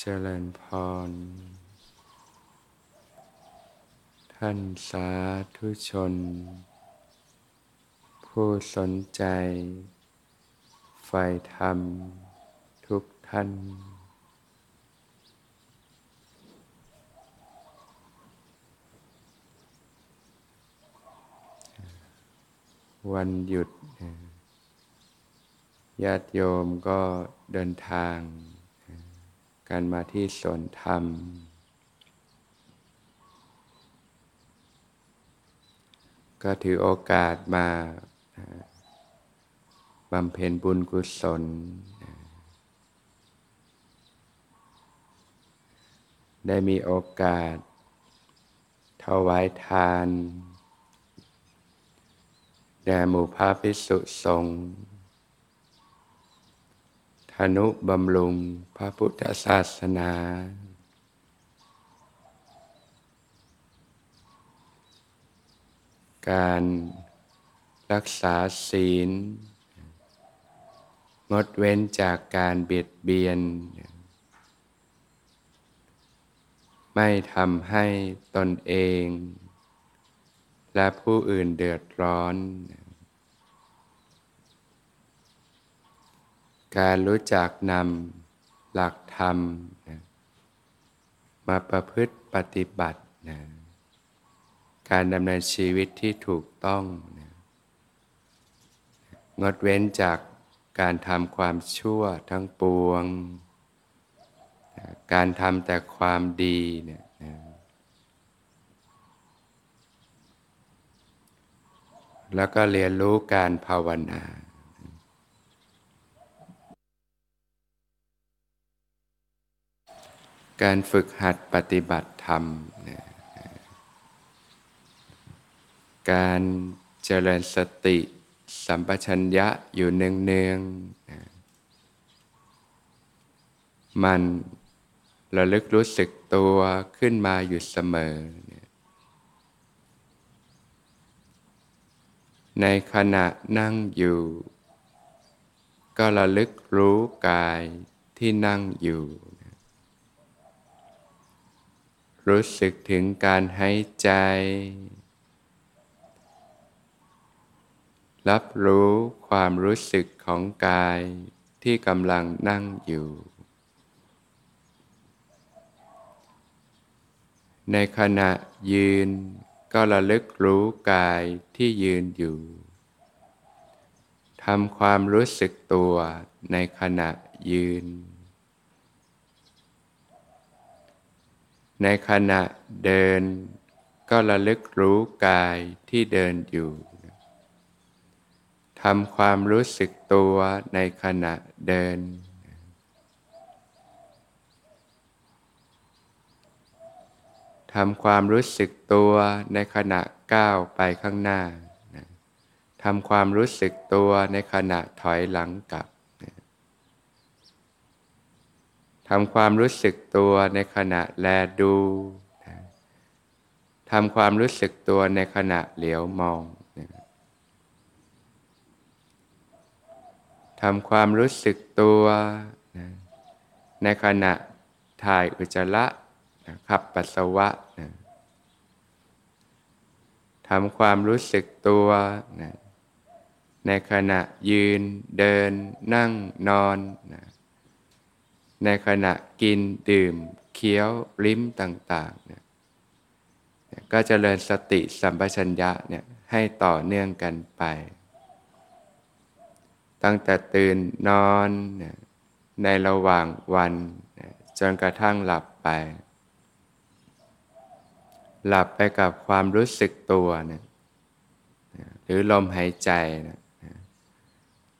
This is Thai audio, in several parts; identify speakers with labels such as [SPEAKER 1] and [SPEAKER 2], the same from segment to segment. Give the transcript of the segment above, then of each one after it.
[SPEAKER 1] เจริญพร ท่านสาธุชน ผู้สนใจใฝ่ธรรมทุกท่าน วันหยุดญาติโยมก็เดินทาง กันมาที่สวนธรรม ก็ถือโอกาสมาบำเพ็ญบุญกุศล ได้มีโอกาสถวายทาน แด่หมู่พระภิกษุสงฆ์ ธนุบำรุงพระพุทธศาสนา การรักษาศีล งดเว้นจากการเบียดเบียน ไม่ทำให้ตนเอง และผู้อื่นเดือดร้อน การรู้จักนำหลักธรรมนะมาประพฤติปฏิบัตินะการดำเนินชีวิตที่ถูกต้องนะงดเว้นจากการทำความชั่วทั้งปวงนะการทำแต่ความดีเนี่ยนะแล้วก็เรียนรู้การภาวนา การฝึกหัดปฏิบัติธรรม การเจริญสติสัมปชัญญะอยู่เนืองๆ มันระลึกรู้สึกตัวขึ้นมาอยู่เสมอ ในขณะนั่งอยู่ ก็ระลึกรู้กายที่นั่งอยู่ รู้สึกถึงการหายใจ รับรู้ความรู้สึกของกายที่กำลังนั่งอยู่ ในขณะยืนก็ระลึกรู้กายที่ยืนอยู่ทำความรู้สึกตัวในขณะยืน ในขณะเดินก็ระลึกรู้กายที่เดินอยู่ทำความรู้สึกตัวในขณะเดิน ทำความรู้สึกตัวในขณะก้าวไปข้างหน้า ทำความรู้สึกตัวในขณะถอยหลังกลับ ทำความรู้สึกตัวในขณะแลดูทำความรู้สึกตัวในขณะเหลียวมองทำความรู้สึกตัวในขณะถ่ายอุจจาระขับปัสสาวะทำความรู้สึกตัวในขณะยืนเดินนั่งนอนนะ ในขณะกินดื่ม เคี้ยวลิ้มต่างๆเนี่ยก็จเจริญสติสัมปชัญญะเนี่ยให้ต่อเนื่องกันไป ตั้งแต่ตื่นนอนในระหว่างวัน จนกระทั่งหลับไป หลับไปกับความรู้สึกตัวเนี่ยหรือลมหายใจนะ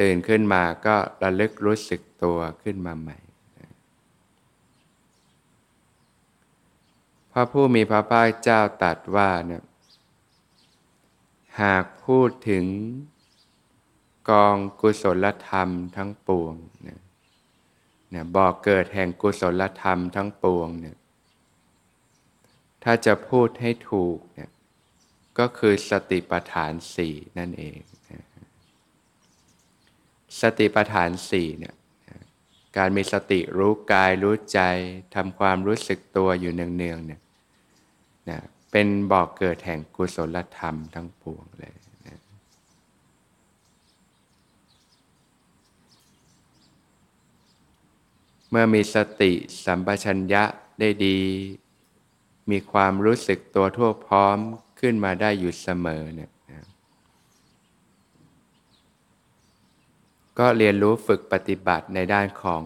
[SPEAKER 1] ตื่นขึ้นมาก็ระลึกรู้สึกตัวขึ้นมาใหม่ พระผู้มีพระภาคเจ้าตรัสว่าเนี่ยหากพูดถึงกองกุศลธรรมทั้งปวงเนี่ยเนี่ยบอกเกิดแห่งกุศลธรรมทั้งปวงเนี่ยถ้าจะพูดให้ถูกเนี่ยก็คือสติปัฏฐานสี่นั่นเอง สติปัฏฐานสี่เนี่ย การมีสติรู้กายรู้ใจทำความรู้สึกตัวอยู่เนืองๆเนี่ยนะเป็นบ่อกเกิดแห่งกุศลธรรมทั้งปวงเลยนะเมื่อมีสติสัมปชัญญะได้ดี มีความรู้สึกตัวทั่วพร้อมขึ้นมาได้อยู่เสมอเนี่ย ก็เรียนรู้ฝึกปฏิบัติในด้านของ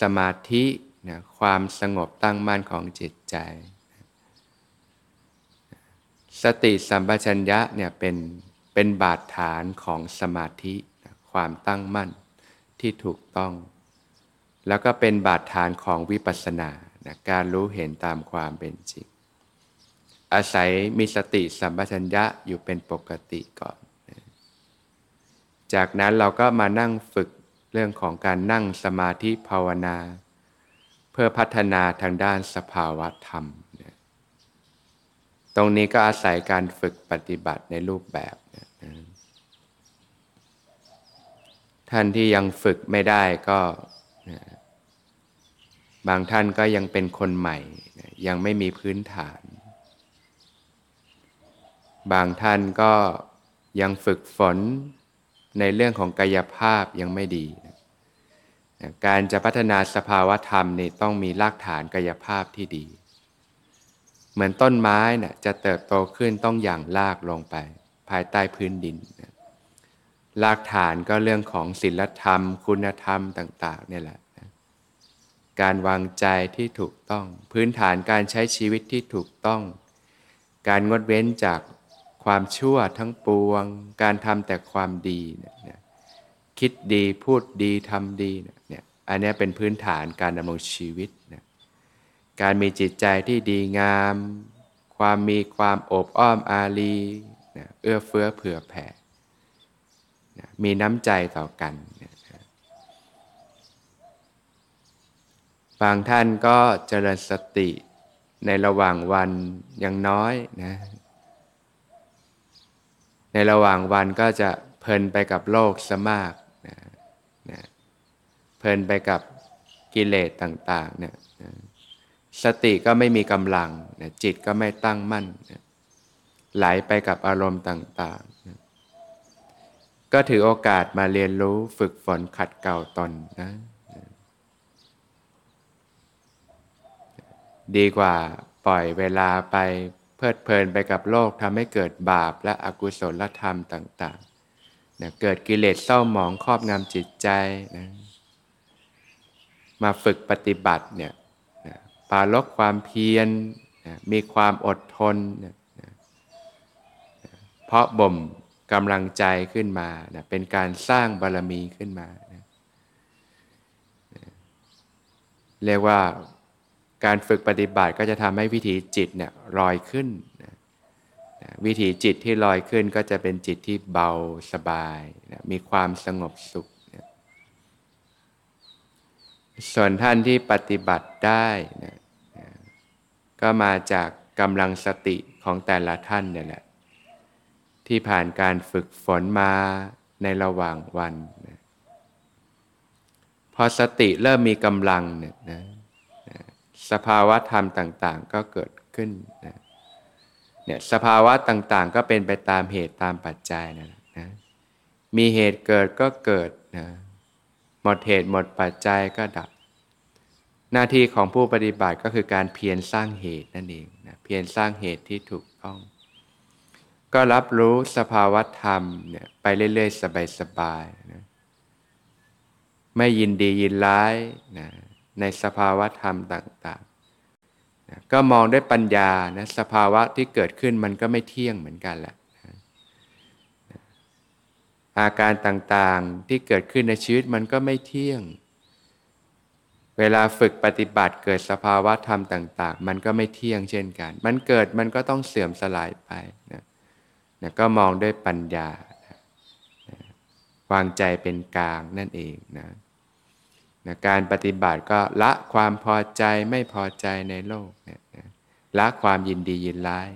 [SPEAKER 1] สมาธินะความสงบตั้งมั่นของจิตใจ สติสัมปชัญญะเนี่ยเป็นเป็นบาดฐานของสมาธินะความตั้งมั่นที่ถูกต้อง แล้วก็เป็นบาดฐานของวิปัสสนานะการรู้เห็นตามความเป็นจริง อาศัยมีสติสัมปชัญญะอยู่เป็นปกติก่อน จากนั้นเราก็มานั่งฝึกเรื่องของการนั่งสมาธิภาวนา เพื่อพัฒนาทางด้านสภาวะธรรม ตรงนี้ก็อาศัยการฝึกปฏิบัติในรูปแบบ ท่านที่ยังฝึกไม่ได้ก็บางท่านก็ยังเป็นคนใหม่ ยังไม่มีพื้นฐาน บางท่านก็ยังฝึกฝน ในเรื่องของกายภาพยังไม่ดีการจะพัฒนาสภาวะธรรมนี่ต้องมีรากฐานกายภาพที่ดี เหมือนต้นไม้นะ่ะจะเติบโตขึ้นต้องอย่างรากลงไป ภายใต้พื้นดินนะรากฐานก็เรื่องของศีลธรรม คุณธรรมต่างๆนี่แหละนะการวางใจที่ถูกต้อง พื้นฐานการใช้ชีวิตที่ถูกต้อง การงดเว้นจาก ความชั่วทั้งปวง การทำแต่ความดีเนี่ยคิดดีพูดดีทำดีเนี่ยอันนี้เป็นพื้นฐานการดำรงชีวิตนะการมีจิตใจที่ดีงาม ความมีความอบอ้อมอารีนะเอื้อเฟื้อเผื่อแผ่นะมีน้ำใจต่อกันนะบางท่านก็เจริญสติในระหว่างวันยังน้อยนะ ในระหว่างวันก็จะเพลินไปกับโลกสมากนะนะเพลินไปกับกิเลสต่างๆเนี่ยนะสติก็ไม่มีกำลังนะจิตก็ไม่ตั้งมั่นนะไหลไปกับอารมณ์ต่างๆนะก็ถือโอกาสมาเรียนรู้ฝึกฝนขัดเก่าตนนะดีกว่าปล่อยเวลาไป เพลิดเพลินไปกับโลกทำให้เกิดบาปและอกุศลธรรมต่างๆนะเกิดกิเลสเศร้าหมองครอบงำจิตใจนะมาฝึกปฏิบัติเนี่ยนะปาลบความเพียรนะมีความอดทนนะนะเพราะบ่มกำลังใจขึ้นมานะเป็นการสร้างบารมีขึ้นมานะเรียกว่า การฝึกปฏิบัติก็จะทำให้วิถีจิตเนี่ยลอยขึ้นนะวิถีจิตที่ลอยขึ้นก็จะเป็นจิตที่เบาสบายนะมีความสงบสุขนะส่วนท่านที่ปฏิบัติได้นะนะก็มาจากกำลังสติของแต่ละท่านเนี่ยแหละที่ผ่านการฝึกฝนมาในระหว่างวันนะพอสติเริ่มมีกำลังเนี่ยนะ สภาวะธรรมต่าง ๆ ก็เกิดขึ้นนะเนี่ยสภาวะต่างๆ ก็เป็นไปตามเหตุตามปัจจัยนะนะมีเหตุเกิดก็เกิดนะหมดเหตุหมดปัจจัยก็ดับ หน้าที่ของผู้ปฏิบัติก็คือการเพียรสร้างเหตุนั่นเองนะเพียรสร้างเหตุที่ถูกต้อง ก็รับรู้สภาวะธรรมเนี่ยไปเรื่อย ๆ สบายๆนะไม่ยินดียินร้ายนะ ในสภาวะธรรมต่างๆนะก็มองด้วยปัญญานะสภาวะที่เกิดขึ้นมันก็ไม่เที่ยงเหมือนกันแหละนะอาการต่างๆที่เกิดขึ้นในชีวิตมันก็ไม่เที่ยง เวลาฝึกปฏิบัติเกิดสภาวะธรรมต่าง ๆ มันก็ไม่เที่ยงเช่นกัน มันเกิดมันก็ต้องเสื่อมสลายไปนะนะก็มองด้วยปัญญานะวางใจเป็นกลางนั่นเองนะ นะการปฏิบัติก็ละความพอใจไม่พอใจในโลกนะนะละความยินดียินร้าย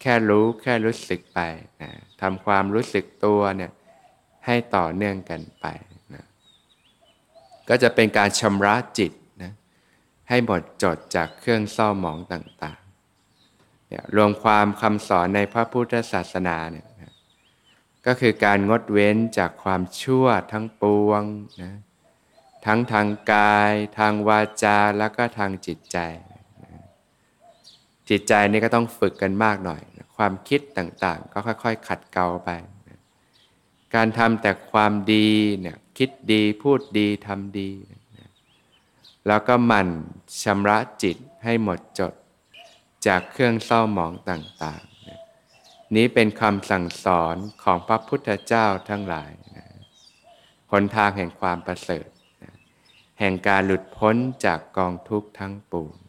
[SPEAKER 1] แค่รู้แค่รู้สึกไปนะทำความรู้สึกตัวเนี่ยให้ต่อเนื่องกันไปนะก็จะเป็นการชำระจิตนะให้หมดจดจากเครื่องเศร้าหมองต่างๆเนี่ยรวมความคำสอนในพระพุทธศาสนาเนี่ยนะก็คือการงดเว้นจากความชั่วทั้งปวงนะ ทั้งทางกาย ทางวาจาแล้วก็ทางจิตใจ จิตใจนี่ก็ต้องฝึกกันมากหน่อย ความคิดต่างๆ ก็ค่อย ๆ ขัดเกลาไปนการทำแต่ความดีเนี่ยคิดดีพูดดีทำดี แล้วก็หมั่นชำระจิตให้หมดจดจากเครื่องเศร้าหมองต่างๆนะนี้เป็นคำสั่งสอนของพระพุทธเจ้าทั้งหลายหนทางแห่งความประเสริฐ แห่งการหลุดพ้นจากกองทุกข์ทั้งปวง